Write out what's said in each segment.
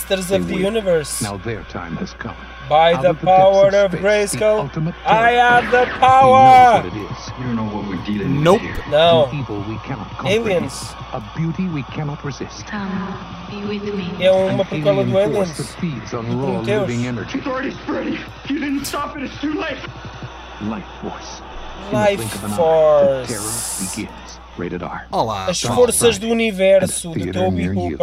They won't. Masters of the. Universe. Now their time has come. By Out the of the power of of space, Grayskull, I have the He knows power! what it is. You don't know what we're dealing with here. Não. An evil we cannot comprehend. Aliens. A beauty we cannot resist. Come, be with me. É uma An prequela do alien force Aliens. that feeds on Do raw Prometheus. living energy. It's already spreading. You didn't stop it. It's too late. Life force. In Life blink of an eye, Force. terror begins. Rated R. Olá, As. Forças do Universo, de Toby near you.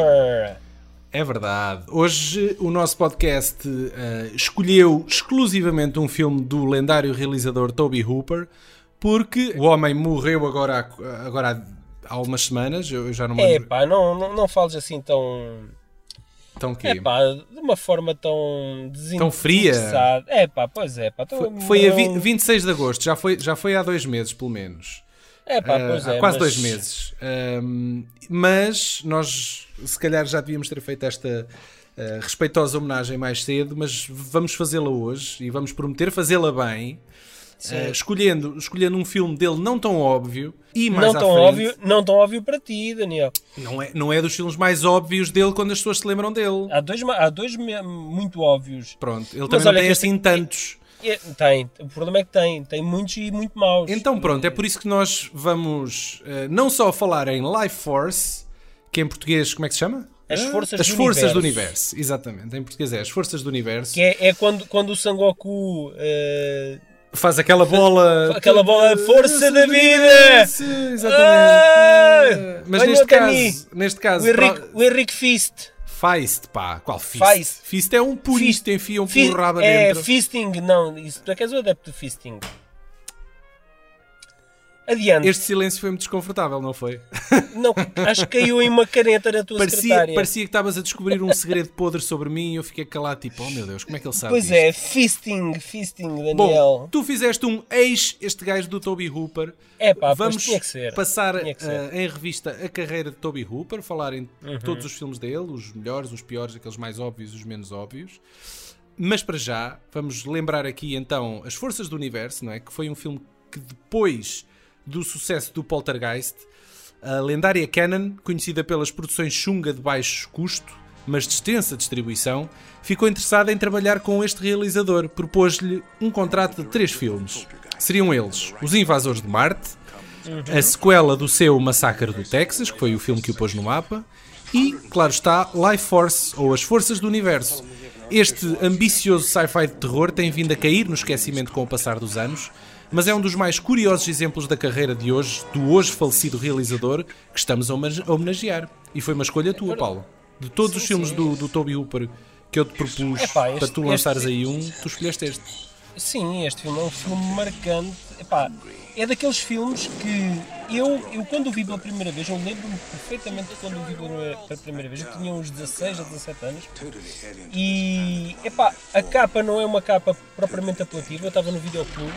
É verdade. Hoje o nosso podcast eh, escolheu exclusivamente um filme do lendário realizador Toby Hooper, porque o homem morreu agora, há- agora há, há umas semanas, eu já não me É lembro. pá, não, não, não fales assim tão. Então, quê? É pá, de uma forma tão Tão fria? É pá, pois é pá. Foi, tão- foi a vi- não- 26 de agosto, já foi, já foi há dois meses, pelo menos. É pá, Ah, pois há é. quase mas- dois meses. Ahm, mas nós, se calhar, já devíamos ter feito esta ah, respeitosa homenagem mais cedo, mas vamos fazê-la hoje e vamos prometer fazê-la bem. Ah, escolhendo, escolhendo um filme dele não tão óbvio e mais Não tão, frente, óbvio, não tão óbvio para ti, Daniel. Não, é, não é dos filmes mais óbvios dele quando as pessoas se lembram dele. Há dois, há dois muito óbvios. Pronto, ele Mas também não tem este- assim tantos. É, tem, o problema é que tem. Tem muitos e muito maus. Então pronto, é por isso que nós vamos eh, não só falar em Life Force, que em português como é que se chama? As Ah, Forças As do Forças do Universo. Universo, exatamente. Em português é As Forças do Universo. Que é, é quando, quando o Sangoku eh, Faz aquela bola. Aquela bola, força da vida! Universo, Exatamente. Mas Venham neste caso, neste caso, o, Henrique, o Henrique Fist. Feist, pá, qual Fist? Feist. Fist é um purista, enfia um Fi- puro rabo é dentro. fisting, não, isso tu é que és o adepto do fisting. Adiante. Este silêncio foi muito desconfortável, não foi? Não, acho que caiu em uma caneta na tua Parecia, secretária. parecia que estavas a descobrir um segredo podre sobre mim e eu fiquei calado, tipo, oh meu Deus, como é que ele sabe Pois disto? é, fisting, fisting, Daniel. Bom, tu fizeste um ex este gajo do Toby Hooper. É pá, Vamos passar. Uhum. eh, em revista a carreira de Toby Hooper, falar em todos os filmes dele, os melhores, os piores, aqueles mais óbvios, os menos óbvios. Mas para já, vamos lembrar aqui então As Forças do Universo, não é? Que foi um filme que depois do sucesso do Poltergeist, a lendária Canon, conhecida pelas produções chunga de baixo custo, mas de extensa distribuição, ficou interessada em trabalhar com este realizador. Propôs-lhe um contrato de três filmes. Seriam eles Os Invasores de Marte, a sequela do seu Massacre do Texas, que foi o filme que o pôs no mapa, e, claro está, Life Force, ou As Forças do Universo. Este ambicioso sci-fi de terror tem vindo a cair no esquecimento com o passar dos anos, mas é um dos mais curiosos exemplos da carreira de hoje, do hoje falecido realizador, que estamos a homenagear. E foi uma escolha tua, Paulo. De todos os filmes do, do Toby Hooper que eu te propus Epá, este- para tu lançares este- aí um, tu escolheste este. Sim, este filme é um filme marcante. Epá, é daqueles filmes que eu, eu quando o vi pela primeira vez, eu lembro-me perfeitamente de quando o vi pela pela primeira vez. Eu tinha uns 16 a 17 anos. E epá, a capa não é uma capa propriamente apelativa. Eu estava no videoclube.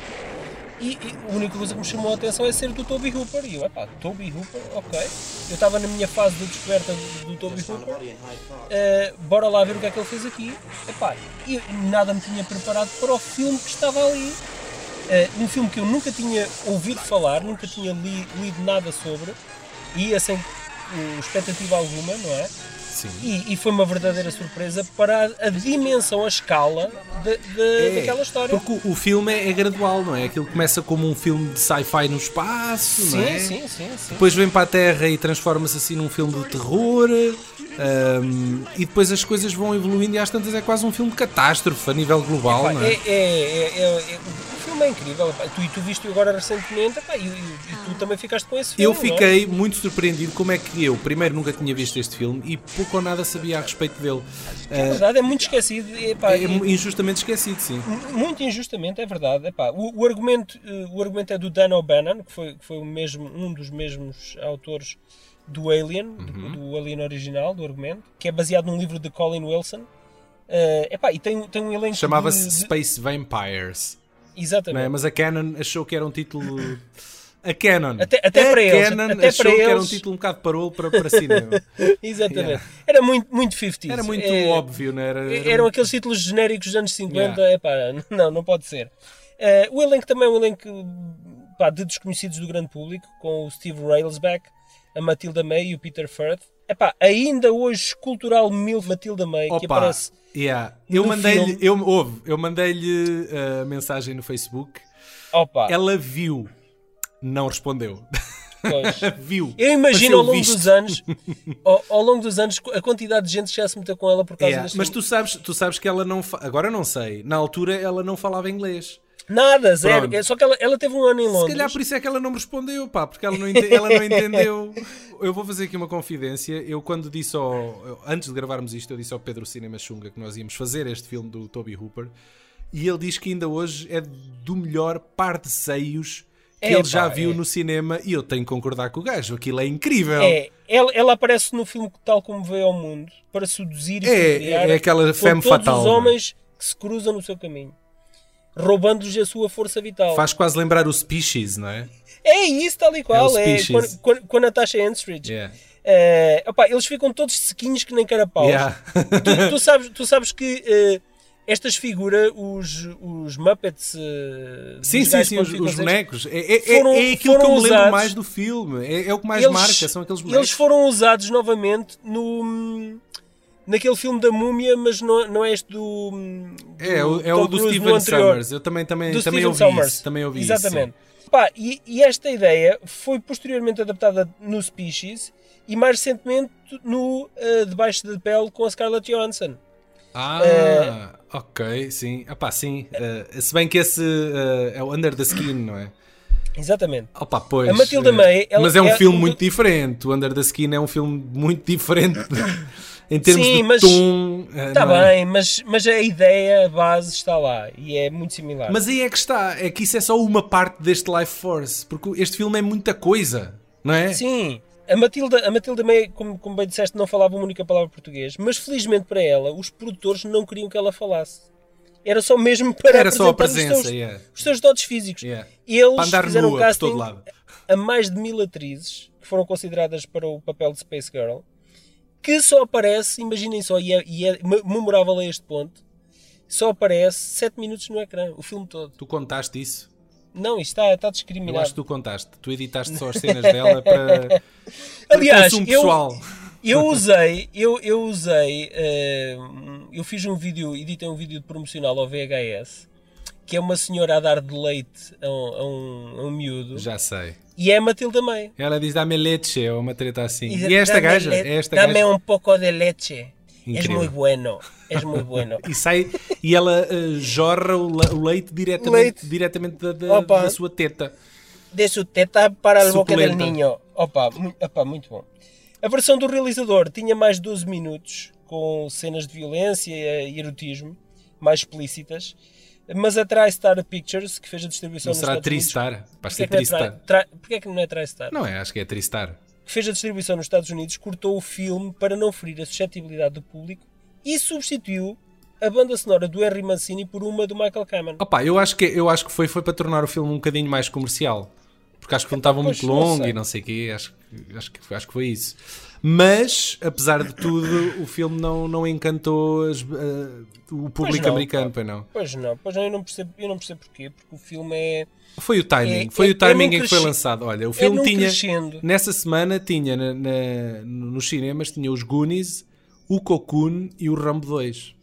E, e a única coisa que me chamou a atenção é ser do Toby Hooper. E eu, epá, Toby Hooper, ok. Eu estava na minha fase de descoberta do, do Toby Hooper. Uh, bora lá ver o que é que ele fez aqui. Epá, e nada me tinha preparado para o filme que estava ali. Uh, um filme que eu nunca tinha ouvido falar, nunca tinha li- lido nada sobre, e ia sem uh, expectativa alguma, não é? Sim. E, e foi uma verdadeira surpresa para a, a dimensão, a escala de, de- daquela história. É, Porque o, o filme é, é gradual, não é? Aquilo começa como um filme de sci-fi no espaço, não é? Sim, sim, sim, sim. Depois vem para a Terra e transforma-se assim num filme de terror. ahm, e depois as coisas vão evoluindo e às tantas é quase um filme de catástrofe a nível global, Pá, não é, é? É- é- é- é- filme é incrível. pá. Tu, e tu viste agora recentemente pá, e, e- e tu também ficaste com esse Eu filme. não é? fiquei muito surpreendido como é que eu, primeiro, nunca tinha visto este filme e pouco ou nada sabia a respeito dele. É verdade, é muito esquecido. e, pá, É injustamente esquecido, sim. muito injustamente, é verdade. Epá, o, o argumento, eh, o argumento é do Dan O'Bannon, que foi, que foi o mesmo, um dos mesmos autores do Alien, do- Uhum. do, Alien original, do argumento, que é baseado num livro de Colin Wilson. Eh, epá, e tem, tem um elenco. Chamava-se Space Vampires. Exatamente. é? Mas a Canon achou que era um título. A Canon. Até- até a para eles, Canon até achou para que era um título um bocado parolo para, para cinema. Exatamente. Yeah. Era muito, muito 50 Era muito É, óbvio, não era? Era Eram um- aqueles títulos genéricos dos anos 50. Yeah. Epá, não, não pode ser. Eh, o elenco também é um elenco pá, de desconhecidos do grande público, com o Steve Railsback, a Matilda May e o Peter Firth. epá, ainda hoje escultural mil Matilda May, que Opa, aparece. Yeah. eu mandei-lhe, eu, houve, eu mandei-lhe a mensagem no Facebook. Opa, Ela viu, não respondeu. viu. Eu imagino ao longo visto. dos anos, ao, ao longo dos anos, a quantidade de gente que já se meteu com ela por causa Yeah, Mas tu sabes, tu sabes que ela não. fa- Agora não sei. Na altura ela não falava inglês. Nada, zero. Pronto. É Só que ela, ela teve um ano em Se Londres. calhar por isso é que ela não me respondeu, pá, porque ela não, ente- ela não entendeu. Eu vou fazer aqui uma confidência. Eu, quando disse ao. Antes de gravarmos isto, eu disse ao Pedro Cinema Xunga que nós íamos fazer este filme do Toby Hooper e ele diz que ainda hoje é do melhor par de seios que É, ele já pá, viu é. no cinema e eu tenho que concordar com o gajo. Aquilo é incrível. É, ela, ela aparece no filme tal como veio ao mundo para seduzir e É, é aquela femme todos fatal, os é? homens que se cruzam no seu caminho, roubando-lhes a sua força vital. Faz quase lembrar o Species, não é? É isso, tal e qual. É o É, com, com, com a Natasha Henstridge. Yeah. Eh, opá, eles ficam todos sequinhos que nem carapaus. Yeah. Tu, tu sabes, tu sabes que eh, estas figuras, os, os Muppets. dos Sim, sim, sim, os, os bonecos. É, é, é- foram- é aquilo que eu me lembro mais do filme. É, é o que mais eles- marca, são aqueles bonecos. Eles foram usados novamente no. Naquele filme da múmia, mas não, não é este do. do É, o- é o do Steven. Summers. Eu também, também, do também Steven ouvi Summers. isso. Também ouvi Exatamente. isso. Pá, e, e esta ideia foi posteriormente adaptada no Species e mais recentemente no eh, Debaixo da Pele com a Scarlett Johansson. Ah, É. ok, sim. Ah, pá, sim. Eh, se bem que esse é o Under the Skin, não é? Exatamente. Opa, pois, A Matilda eh, May, ela mas é um é filme muito diferente. O Under the Skin é um filme muito diferente em termos Sim, de mas- tom. eh, Está não é? bem, mas, mas a ideia, a base está lá e é muito similar. Mas aí é que está. É que isso é só uma parte deste Life Force. Porque este filme é muita coisa, não é? Sim, a Matilda, a Matilda May, como, como bem disseste, não falava uma única palavra português, mas felizmente para ela, os produtores não queriam que ela falasse. Era só mesmo para Era só a presença, os, seus, yeah. os seus dotes físicos. Yeah. Eles Para andar fizeram nua um casting todo lado. a mais de mil atrizes que foram consideradas para o papel de Space Girl, que só aparece, imaginem só, e é, e é me- memorável a este ponto, só aparece 7 minutos no ecrã, o filme todo. Tu contaste isso? Não, isto está, está Eu discriminado. acho que tu contaste. Tu editaste só as cenas dela para, para Aliás, eu, pessoal. eu usei, eu, eu usei, eh, eu fiz um vídeo, editei um vídeo promocional ao VHS, que é uma senhora a dar de leite a um, a um, a um miúdo, Já sei. E é a Matilda May. Ela diz dá-me leite, ou uma treta assim. E é esta "Dame gaja? É esta Dame gaja? un poco de leche. Es Increíble. muy bueno, es muy bueno. E sai e ela eh, jorra o, le- o leite diretamente, Leite. diretamente da, da- da sua teta. De su teta para el boque del Suculenta. niño. Opa, opa, muito bom. A versão do realizador tinha mais de 12 minutos, com cenas de violência e erotismo, mais explícitas. Mas a TriStar Pictures, que fez a distribuição Não nos será Estados Unidos... Tristar? Vais Porquê ser é Tristar. tri, tri, porquê que não é TriStar? Não é, acho que é Tristar. Que fez a distribuição nos Estados Unidos, cortou o filme para não ferir a suscetibilidade do público e substituiu a banda sonora do Henry Mancini por uma do Michael Kamen. Opa, eu acho que, eu acho que foi, foi para tornar o filme um bocadinho mais comercial. Porque acho que o filme estava muito não longo e não sei o quê. Acho, que- acho, que, acho que foi isso. Mas, apesar de tudo, o filme não, não encantou as- eh, o público não, americano, pá. pois não. Pois não, pois não, eu não percebo, eu não percebo porquê, porque o filme é. Foi o timing, É- foi é- o timing é em que foi lançado. Olha, o é filme tinha, crescendo. nessa semana, tinha na- na- nos cinemas, tinha os Goonies, o Cocoon e o Rambo 2.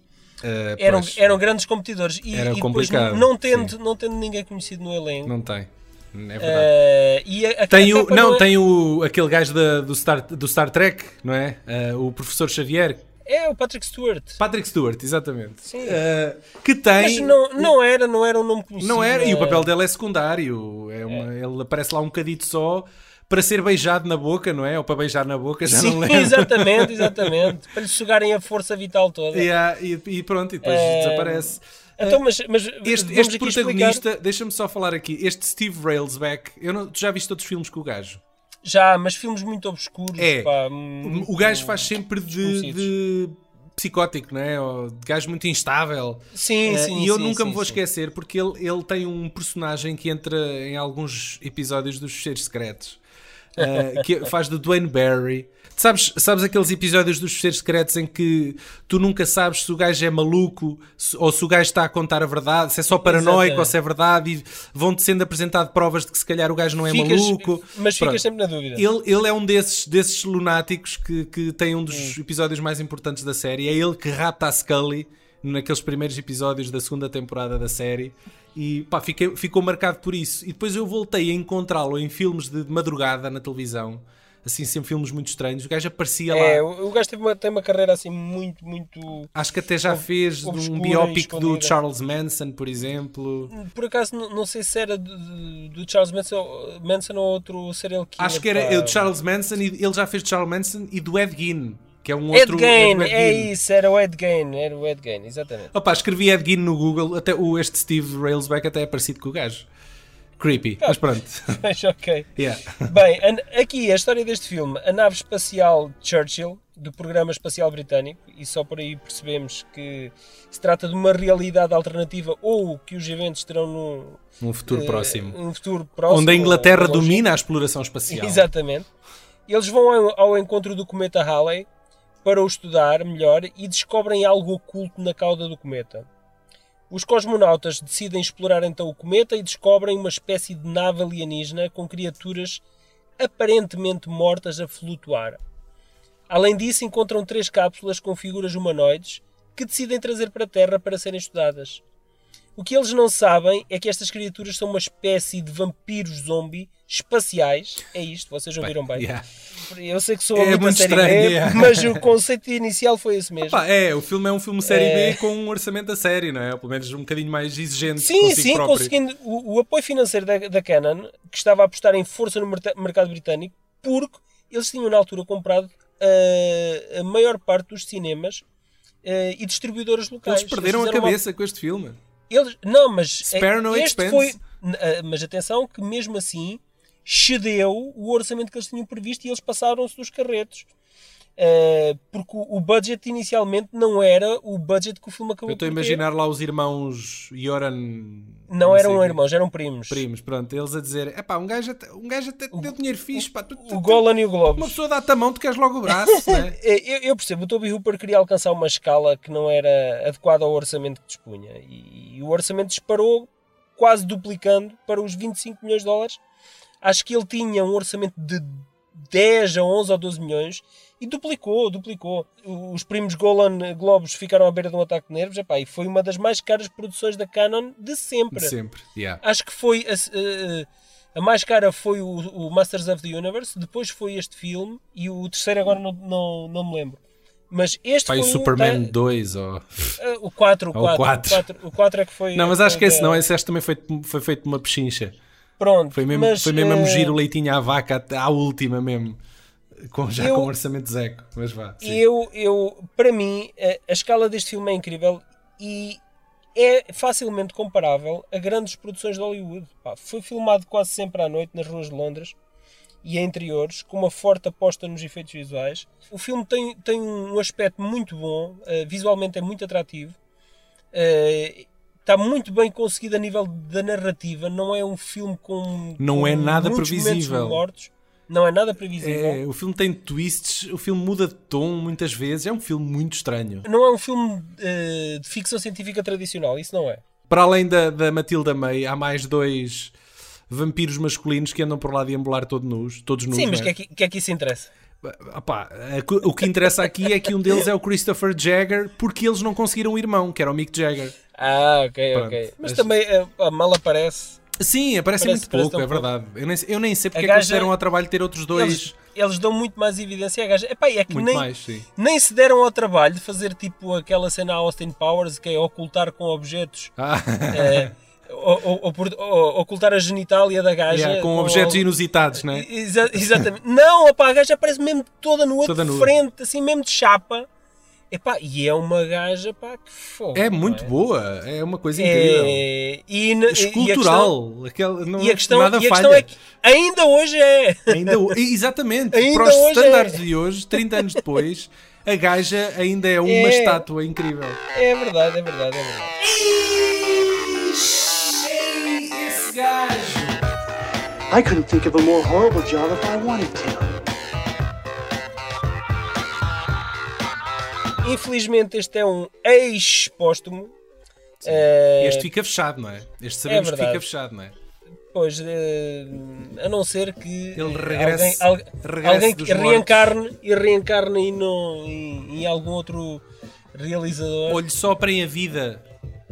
Eh, Eram, pois, eram grandes competidores e, Era e depois, não tendo, sim. não tendo ninguém conhecido no elenco. Não tem. É verdade. eh, e a, a- Tem o, não, é- tem o, aquele gajo da- do, Star, do Star Trek, não é? Eh, o professor Xavier. É o Patrick Stewart. Patrick Stewart, exatamente. Sim. Eh, que tem. Mas não, não era, não era um nome conhecido. Não era, e o eh, papel dele é secundário. É uma- Ele aparece lá um bocadito só para ser beijado na boca, não é? Ou para beijar na boca, já Sim, não lembro. exatamente, exatamente. para lhe sugarem a força vital toda. E, há- e- e pronto, e depois Eh, desaparece. Então, mas, mas Este, este protagonista, deixa-me só falar aqui, este Steve Railsback, eu não, tu já viste outros filmes com o gajo? Já, mas filmes muito obscuros. É. pá, O muito- gajo faz sempre de, de psicótico, não é? Ou de gajo muito instável. Sim, Eh, sim, e eu sim, nunca sim, me vou sim. esquecer porque ele, ele tem um personagem que entra em alguns episódios dos Fecheiros Secretos. Uh, que faz do Dwayne Barry. Sabes, sabes aqueles episódios dos fecheiros secretos em que tu nunca sabes se o gajo é maluco se- ou se o gajo está a contar a verdade, se é só paranoico Exatamente. ou se é verdade e vão-te sendo apresentado provas de que se calhar o gajo não é Ficas- maluco. mas ficas Pronto. sempre na dúvida. Ele, ele é um desses, desses lunáticos que, que tem um dos Hum. episódios mais importantes da série. É ele que rapta a Scully naqueles primeiros episódios da segunda temporada da série. E pá, fiquei- ficou marcado por isso. E depois eu voltei a encontrá-lo em filmes de madrugada na televisão. Assim, sempre filmes muito estranhos. O gajo aparecia É, lá. o o gajo teve uma, tem uma carreira assim muito, muito. Acho que até já fez um biópico do. Charles Manson, por exemplo. Por acaso, não, não sei se era do, do Charles Manson, Manson ou outro serial killer. Acho que era pá. é o Charles Manson e ele já fez de Charles Manson e do Ed Gein, que é um outro. Do Ed é Gein. isso, era o Ed Gein, era o Ed Gein, exatamente. Opa, escrevi Ed Gein no Google, até o, este Steve Railsback até é parecido com o gajo. Creepy, mas pronto. Mas ok. Yeah. Bem, a- aqui a história deste filme, a nave espacial Churchill, do programa espacial britânico, e só por aí percebemos que se trata de uma realidade alternativa ou que os eventos terão Num futuro eh, próximo. um futuro próximo. Onde a Inglaterra domina a exploração espacial. Exatamente. Eles vão ao, ao encontro do cometa Halley para o estudar melhor e descobrem algo oculto na cauda do cometa. Os cosmonautas decidem explorar então o cometa e descobrem uma espécie de nave alienígena com criaturas aparentemente mortas a flutuar. Além disso, encontram três cápsulas com figuras humanoides que decidem trazer para a Terra para serem estudadas. O que eles não sabem é que estas criaturas são uma espécie de vampiros zombie espaciais. É isto, vocês ouviram bem. Yeah. Eu sei que sou É muito, a série estranho, B, yeah. mas o conceito inicial foi esse mesmo. Pá, é, o filme é um filme série É. B com um orçamento da série, não é? Pelo menos um bocadinho mais exigente Sim, sim, próprio. conseguindo o, o apoio financeiro da, da Canon, que estava a apostar em força no mercado britânico, porque eles tinham na altura comprado ah, a maior parte dos cinemas ah, e distribuidoras locais. Eles perderam a fizeram uma- cabeça com este filme. Eles, não, mas Spare no este expense. foi. ah, Mas atenção que mesmo assim cedeu o orçamento que eles tinham previsto e eles passaram-se dos carretos. Ah, porque o, o budget inicialmente não era o budget que o filme acabou Eu estou a ter. imaginar lá os irmãos Yoran. Não sei eram irmãos, eram primos. Primos, pronto, eles a dizer: é pá, um gajo até, um gajo até te deu dinheiro fixe, pá, tu, tu- O Golan e o uma Globos. pessoa dá-te a mão, tu queres logo o braço, né? Eu, eu percebo, o Toby Hooper queria alcançar uma escala que não era adequada ao orçamento que dispunha. E, e o orçamento disparou, quase duplicando para os 25 milhões de dólares. Acho que ele tinha um orçamento de 10 a 11 ou 12 milhões e duplicou, duplicou. Os primos Golan Globos ficaram à beira de um ataque de nervos epá, e foi uma das mais caras produções da Canon de sempre. De sempre, yeah. Acho que foi a, a- a mais cara foi o, o Masters of the Universe, depois foi este filme e o terceiro agora não, não, não me lembro. Mas este Pá, e o foi Superman o, 2, ou... o 4, o Ou o 4, quatro. o 4, o 4 é que foi Não, mas acho que esse não, esse também foi, foi feito uma pechincha. Pronto, Foi mesmo, mas, foi mesmo a eh, o leitinho à vaca à última mesmo. Com, já Eu- com orçamento zeco, mas vá. sim. Eu, eu, para mim, a, a escala deste filme é incrível e é facilmente comparável a grandes produções de Hollywood. Pá, foi filmado quase sempre à noite nas ruas de Londres e em interiores, com uma forte aposta nos efeitos visuais. O filme tem, tem um aspecto muito bom, eh, visualmente é muito atrativo, eh, está muito bem conseguido a nível da narrativa. Não é um filme com. Não com é nada previsível. mortos. Não é nada previsível. É, o filme tem twists, o filme muda de tom muitas vezes, é um filme muito estranho. Não é um filme eh, de ficção científica tradicional, isso não é. Para além da, da Matilda May, há mais dois vampiros masculinos que andam por lá de ambular todo nus, todos nus. Sim, mas que é? é que, que é que isso interessa? Opá, a co- o que interessa aqui é que um deles é o Christopher Jagger porque eles não conseguiram um irmão, que era o Mick Jagger. Ah, ok, Pronto, ok. Mas mas- também eh, a mal aparece. Sim, aparece Parece- muito pouco, é tão pouco. verdade. Eu nem, eu nem sei porque A é que eles gaja- deram ao trabalho de ter outros dois. Eles, eles dão muito mais evidência à gaja. Epá, é que muito nem, mais, nem se deram ao trabalho de fazer tipo aquela cena Austin Powers que é ocultar com objetos. Ah, eh, o- o- o- por- o- ocultar a genitália da gaja. yeah, com objetos inusitados, não é? Exa- exatamente. Não, opa, a gaja aparece mesmo toda de nua. frente, assim mesmo de chapa. Epá, e é uma gaja pá, que fogo. É muito boa, é uma coisa incrível. É, e, n- e a questão, Escultural, aquela, não, e a questão, nada e a questão é que ainda hoje é. Ainda, exatamente, Ainda para os hoje estándares é. de hoje, 30 anos depois, a gaja ainda é uma É. estátua incrível. É verdade, é verdade, é verdade. Esse gajo! I couldn't think of a more horrible job if I wanted to. Infelizmente este é um ex-póstumo. Eh, Este fica fechado, não é? Este sabemos que verdade. fica fechado, não é? Pois, eh, a não ser que Ele regresse- alguém, alguém que mortos. reencarne e reencarne em, no, em, em algum outro realizador. Ou lhe soprem a vida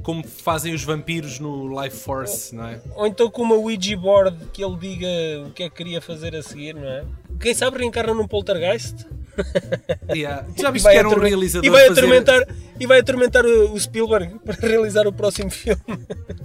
como fazem os vampiros no Life Force, não é? Ou então com uma Ouija board que ele diga o que é que queria fazer a seguir, não é? Quem sabe reencarna num poltergeist Yeah. Tu Já e viste vai, que era um realizador e vai fazer- atormentar e vai atormentar o, Spielberg para realizar o próximo filme.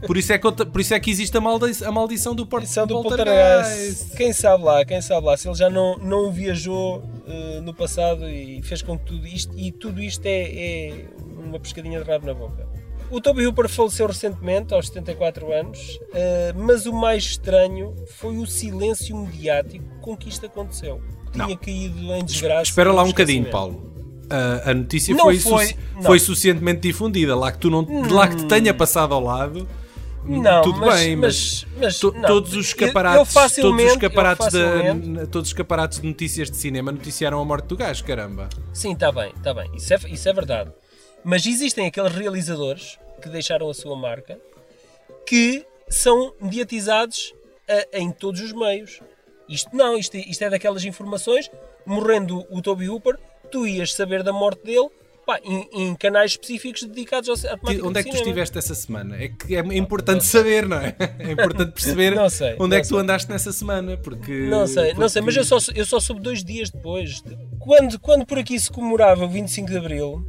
Por isso é que, por isso é que existe a, maldi- a maldição do, por... Isso é do poltergeist. Quem sabe lá, quem sabe lá, se ele já não, não viajou eh, no passado e fez com que tudo isto, e tudo isto é, é uma pescadinha de rabo na boca. O Toby Hooper faleceu recentemente, aos 74 anos, eh, mas o mais estranho foi o silêncio mediático com que isto aconteceu. Não. Tinha caído em desgraça. Espera lá um bocadinho. Paulo. A, a notícia Não foi, foi- suci- não. foi suficientemente difundida. Lá que, tu não, lá que te tenha passado ao lado, Não, tudo mas- bem, mas, mas- to- não. todos os escaparates, todos os escaparates, facilmente- todos os escaparates de notícias de cinema noticiaram a morte do gajo, caramba. Sim, está bem, está bem. Isso é, isso é verdade. Mas existem aqueles realizadores que deixaram a sua marca que são mediatizados a- em todos os meios. Isto não, isto, isto é daquelas informações. Morrendo o Toby Hooper, tu ias saber da morte dele pá, em, em canais específicos dedicados ao, à temática Onde é que tu estiveste essa semana? É que é importante saber, não é? É importante perceber sei, onde é que tu sei. andaste nessa semana. Porque, Não sei, não sei, mas eu porque- só, eu só soube dois dias depois. Quando, quando por aqui se comemorava o 25 de Abril,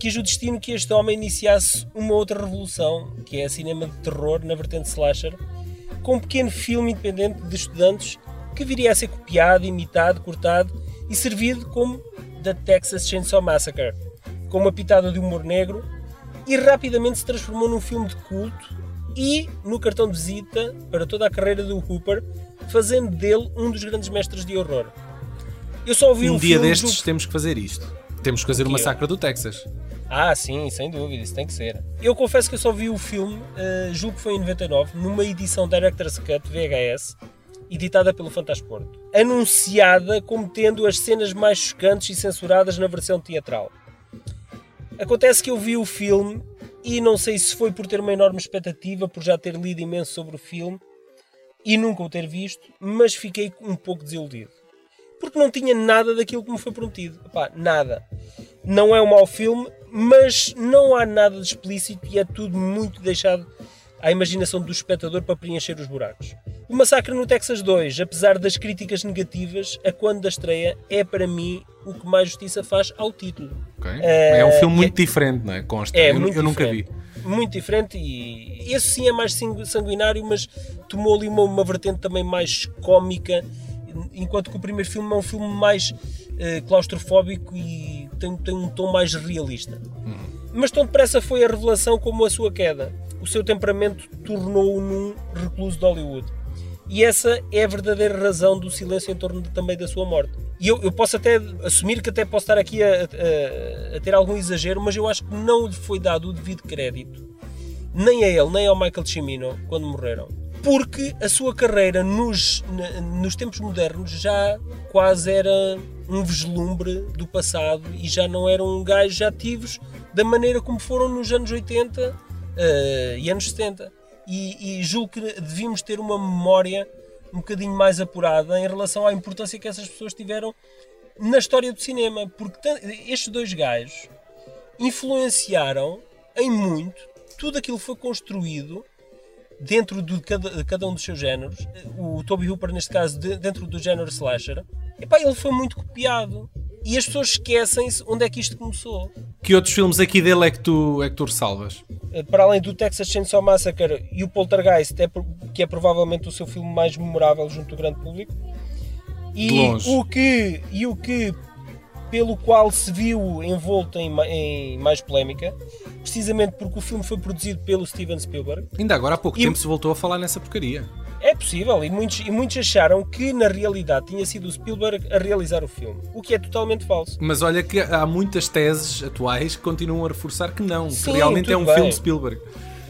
quis o destino que este homem iniciasse uma outra revolução, que é a cinema de terror na vertente slasher, com um pequeno filme independente de estudantes que viria a ser copiado, imitado, cortado e servido como The Texas Chainsaw Massacre, com uma pitada de humor negro e rapidamente se transformou num filme de culto e no cartão de visita para toda a carreira do Hooper, fazendo dele um dos grandes mestres de horror. Eu só ouvi Um o dia destes do- temos que fazer isto. Temos que fazer o massacre do Texas. Ah, sim, sem dúvida, isso tem que ser. Eu confesso que eu só vi o filme, eh, julgo que foi em 99, numa edição Director's Cut VHS, editada pelo Fantasporto, anunciada como tendo as cenas mais chocantes e censuradas na versão teatral. Acontece que eu vi o filme e não sei se foi por ter uma enorme expectativa, por já ter lido imenso sobre o filme e nunca o ter visto, mas fiquei um pouco desiludido. Porque não tinha nada daquilo que me foi prometido. Epá, nada. Não é um mau filme, mas não há nada de explícito e é tudo muito deixado à imaginação do espectador para preencher os buracos. O Massacre no Texas 2, apesar das críticas negativas, a quando da estreia, é para mim o que mais justiça faz ao título. ok? Eh, é um filme é- muito diferente, não é? Consta. É, eu, muito eu nunca vi. Muito diferente e esse sim é mais sangu- sanguinário, mas tomou ali uma, uma vertente também mais cómica, enquanto que o primeiro filme é um filme mais eh, claustrofóbico e tem, tem um tom mais realista. Mas tão depressa foi a revelação como a sua queda. O seu temperamento tornou-o num recluso de Hollywood. E essa é a verdadeira razão do silêncio em torno de- também da sua morte. E eu, eu posso até assumir que até posso estar aqui a, a- a ter algum exagero, mas eu acho que não lhe foi dado o devido crédito, nem a ele, nem ao Michael Cimino, quando morreram. Porque a sua carreira nos, nos tempos modernos já quase era um vislumbre do passado e já não eram gajos ativos da maneira como foram nos anos 80 eh, e anos 70. E, e julgo que devíamos ter uma memória um bocadinho mais apurada em relação à importância que essas pessoas tiveram na história do cinema. Porque estes dois gajos influenciaram em muito tudo aquilo que foi construído dentro de cada, de cada um dos seus géneros. O Toby Hooper, neste caso, de- dentro do género slasher, epá, ele foi muito copiado. E as pessoas esquecem-se onde é que isto começou. Que outros filmes aqui dele é que tu, é que tu ressalvas? Eh, Para além do Texas Chainsaw Massacre e o Poltergeist, é, que é provavelmente o seu filme mais memorável junto do grande público. E longe. o que, e o que pelo qual se viu envolto em, em mais polémica, precisamente porque o filme foi produzido pelo Steven Spielberg. Ainda agora há pouco E- tempo se voltou a falar nessa porcaria. É possível, e muitos, e muitos acharam que na realidade tinha sido o Spielberg a realizar o filme, o que é totalmente falso. Mas olha que há muitas teses atuais que continuam a reforçar que não, Sim, que realmente é um bem. filme Spielberg.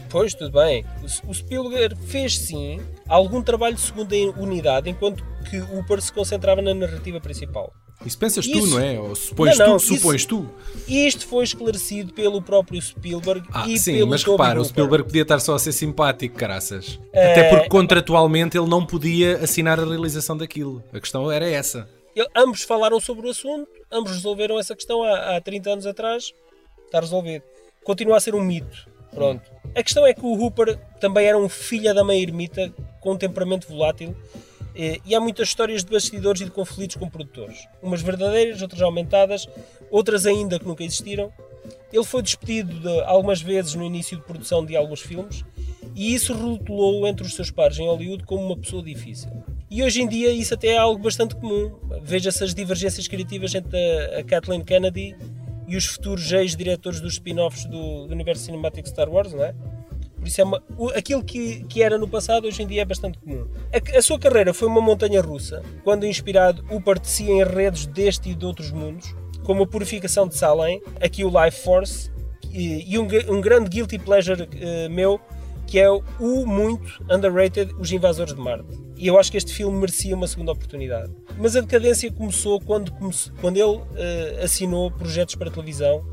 Pois, tudo bem. O, Spielberg fez sim algum trabalho de segunda unidade, enquanto que o Upper se concentrava na narrativa principal. Isso pensas tu, não é? Ou supões Não, não, tu, supões isso- tu. E isto foi esclarecido pelo próprio Spielberg Ah, e sim, pelo mas Tobe repara, o Hooper. Spielberg podia estar só a ser simpático, caraças. É, Até porque contratualmente ele não podia assinar a realização daquilo. A questão era essa. Ele- ambos falaram sobre o assunto, ambos resolveram essa questão há, há 30 anos atrás. Está resolvido. Continua a ser um mito. Pronto. A questão é que o Hooper também era um filho da mãe ermita com um temperamento volátil e há muitas histórias de bastidores e de conflitos com produtores. Umas verdadeiras, outras aumentadas, outras ainda que nunca existiram. Ele foi despedido de- algumas vezes no início de produção de alguns filmes e isso rotulou entre os seus pares em Hollywood como uma pessoa difícil. E hoje em dia isso até é algo bastante comum. Veja-se as divergências criativas entre a, a Kathleen Kennedy e os futuros ex-diretores dos spin-offs do, do universo cinemático Star Wars, não é? Por isso é uma, aquilo que, que era no passado hoje em dia é bastante comum. A, a sua carreira foi uma montanha russa, quando inspirado o partecia em redes deste e de outros mundos, como a purificação de Salem, aqui o Life Force, e, e um, um grande guilty pleasure eh, meu, que é o muito underrated Os Invasores de Marte. E eu acho que este filme merecia uma segunda oportunidade. Mas a decadência começou quando, comece- quando ele eh, assinou projetos para televisão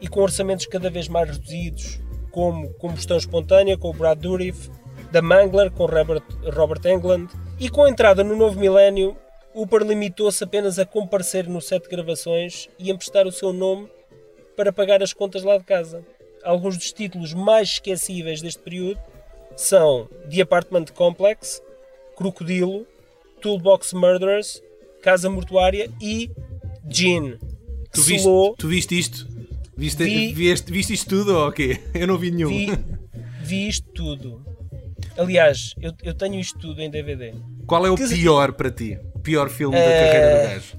e com orçamentos cada vez mais reduzidos, como Combustão Espontânea com o Brad Dourif, The Mangler com Robert, Robert Englund, e com a entrada no novo milénio, Upper limitou-se apenas a comparecer no set de gravações e emprestar o seu nome para pagar as contas lá de casa. Alguns dos títulos mais esquecíveis deste período são The Apartment Complex, Crocodilo, Toolbox Murderers, Casa Mortuária e Gin. Tu viste, tu viste isto? Viste, Vi- vieste- viste isto tudo ou o quê? Eu não vi nenhum. Vi, vi isto tudo. Aliás, eu, eu tenho isto tudo em DVD. Qual é o Que- pior para ti? Pior filme da Eh, carreira do gajo?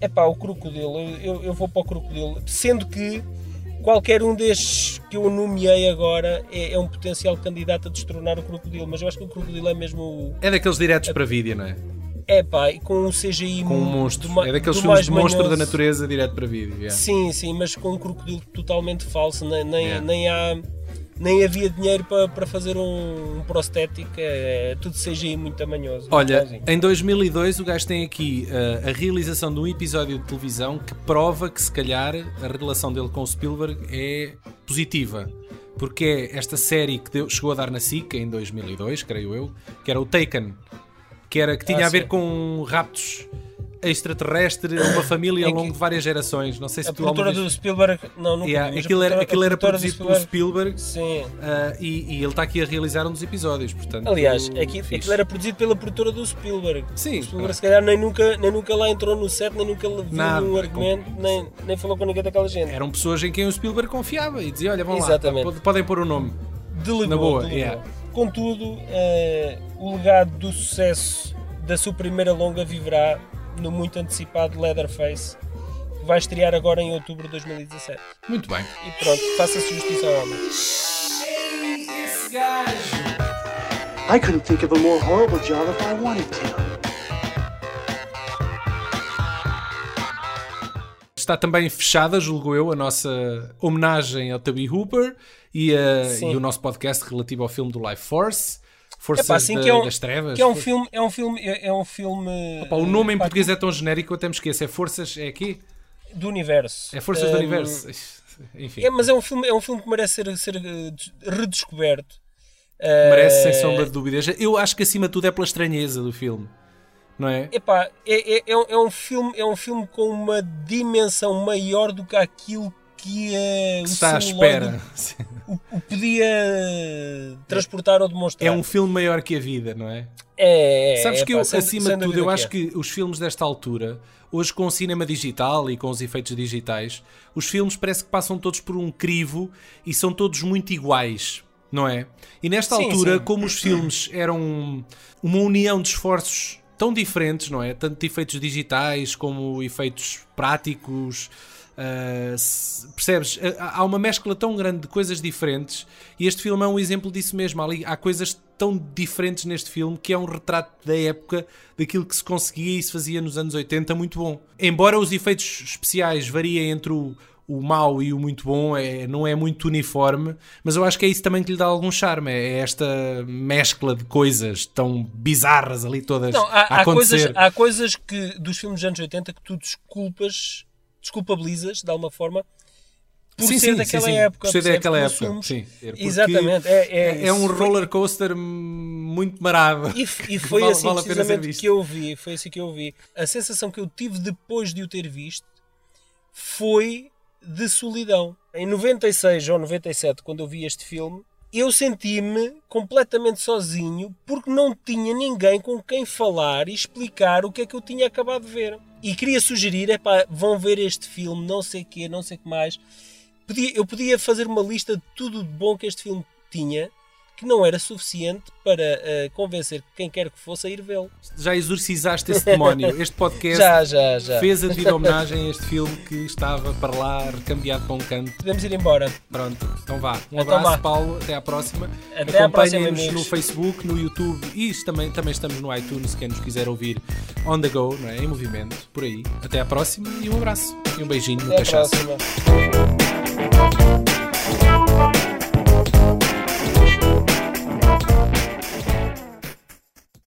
É pá, o Crocodilo. Eu, eu, eu vou para o Crocodilo. Sendo que qualquer um destes que eu nomeei agora é, é um potencial candidato a destronar o Crocodilo. Mas eu acho que o Crocodilo é mesmo. o- É daqueles diretos para vídeo, não é? É pá, e com um CGI Com um monstro. É daqueles filmes de monstro da natureza direto para vídeo. yeah. Sim, sim, mas com um crocodilo totalmente falso, nem, nem, Yeah. nem há. Nem havia dinheiro para, para fazer um, um prostético, é, é tudo CGI muito tamanhoso. Olha, em 2002 o gajo tem aqui uh, a realização de um episódio de televisão que prova que se calhar a relação dele com o Spielberg é positiva. Porque é esta série que deu- chegou a dar na SIC em 2002, creio eu, que era o Taken, que, era, que tinha Ah, a ver sim. com raptos extraterrestre a uma família ao longo de várias gerações. Não sei se A tu produtora do Spielberg. Não, nunca Yeah, aquilo era, aquilo era produzido pelo Spielberg Sim. uh, e, e ele está aqui a realizar um dos episódios. Portanto, Aliás, aqui, fixe. aquilo era produzido pela produtora do Spielberg. Sim, O Spielberg, pá. se calhar, nem nunca, nem nunca lá entrou no set, nem nunca viu Nada, é argumento, nem, nem falou com ninguém daquela gente. eram pessoas em quem o Spielberg confiava e dizia: Olha, vão Exatamente. lá, pode- podem pôr o nome. Delegou, Na boa, delegou. yeah. Contudo, eh, o legado do sucesso da sua primeira longa viverá no muito antecipado Leatherface, que vai estrear agora em outubro de 2017. Muito bem. E pronto, faça-se justiça ao homem. I couldn't think of a more horrible job if I wanted to. Está também fechada, julgo eu, a nossa homenagem ao Toby Hooper e, Sim. e o nosso podcast relativo ao filme do Life Force, Forças Epá, assim da- é um, das Trevas. que é um filme, é um filme, é é um filme Pá, o nome em pá, português é tão genérico que eu até me esqueço. É Forças, é aqui? do universo. É Forças do Um, Universo. Enfim, É, mas é um filme, é um filme que merece ser, ser eh, des- redescoberto. Eh, merece sem sombra de dúvidas. Eu acho que acima de tudo é pela estranheza do filme, não é? Epá, é, é, é, um, é um filme, é um filme com uma dimensão maior do que aquilo que é Que está à espera. o, o podia transportar ou demonstrar. É um filme maior que a vida, não é? É, é, Sabes é, que pá, eu, sem- acima de tudo, eu acho é. que os filmes desta altura, hoje com o cinema digital e com os efeitos digitais, os filmes parece que passam todos por um crivo e são todos muito iguais, não é? E nesta Sim, altura, sim. como os filmes eram uma união de esforços tão diferentes, não é? Tanto de efeitos digitais como efeitos práticos. Se- percebes? Ah, Há uma mescla tão grande de coisas diferentes e este filme é um exemplo disso mesmo. Há, ali- há coisas tão diferentes neste filme que é um retrato da época daquilo que se conseguia e se fazia nos anos 80 muito bom. Embora os efeitos especiais variem entre o, o mau e o muito bom, é, não é muito uniforme, mas eu acho que é isso também que lhe dá algum charme, é esta mescla de coisas tão bizarras ali todas Não, há, a há acontecer. coisas, há coisas que, dos filmes dos anos 80 que tu desculpas, desculpabilizas de alguma forma por Sim, ser sim, daquela sim, época. Por ser daquela época, sim. Exatamente. É, é, É um foi- roller coaster muito marado. E, e foi Vale- assim vale a pena ser precisamente que eu vi, foi assim que eu vi. A sensação que eu tive depois de o ter visto foi de solidão. Em 96 ou 97, quando eu vi este filme, eu senti-me completamente sozinho porque não tinha ninguém com quem falar e explicar o que é que eu tinha acabado de ver. E queria sugerir, é vão ver este filme, não sei o quê, não sei o que mais. Podia- eu podia fazer uma lista de tudo de bom que este filme tinha, que não era suficiente para eh, convencer quem quer que fosse a ir vê-lo. Já exorcizaste esse demónio. Este podcast Já, já, já. fez a devida homenagem a este filme que estava para lá, recambiado para um canto. Podemos ir embora. Pronto, então vá. Um Então abraço, vá. Paulo. Até à próxima. Até à próxima, Acompanhem-nos no. Facebook, no YouTube e também, também estamos no iTunes. Quem nos quiser ouvir on the go, não é? em movimento, por aí. Até à próxima e um abraço. E um beijinho no Até à cachaço. próxima.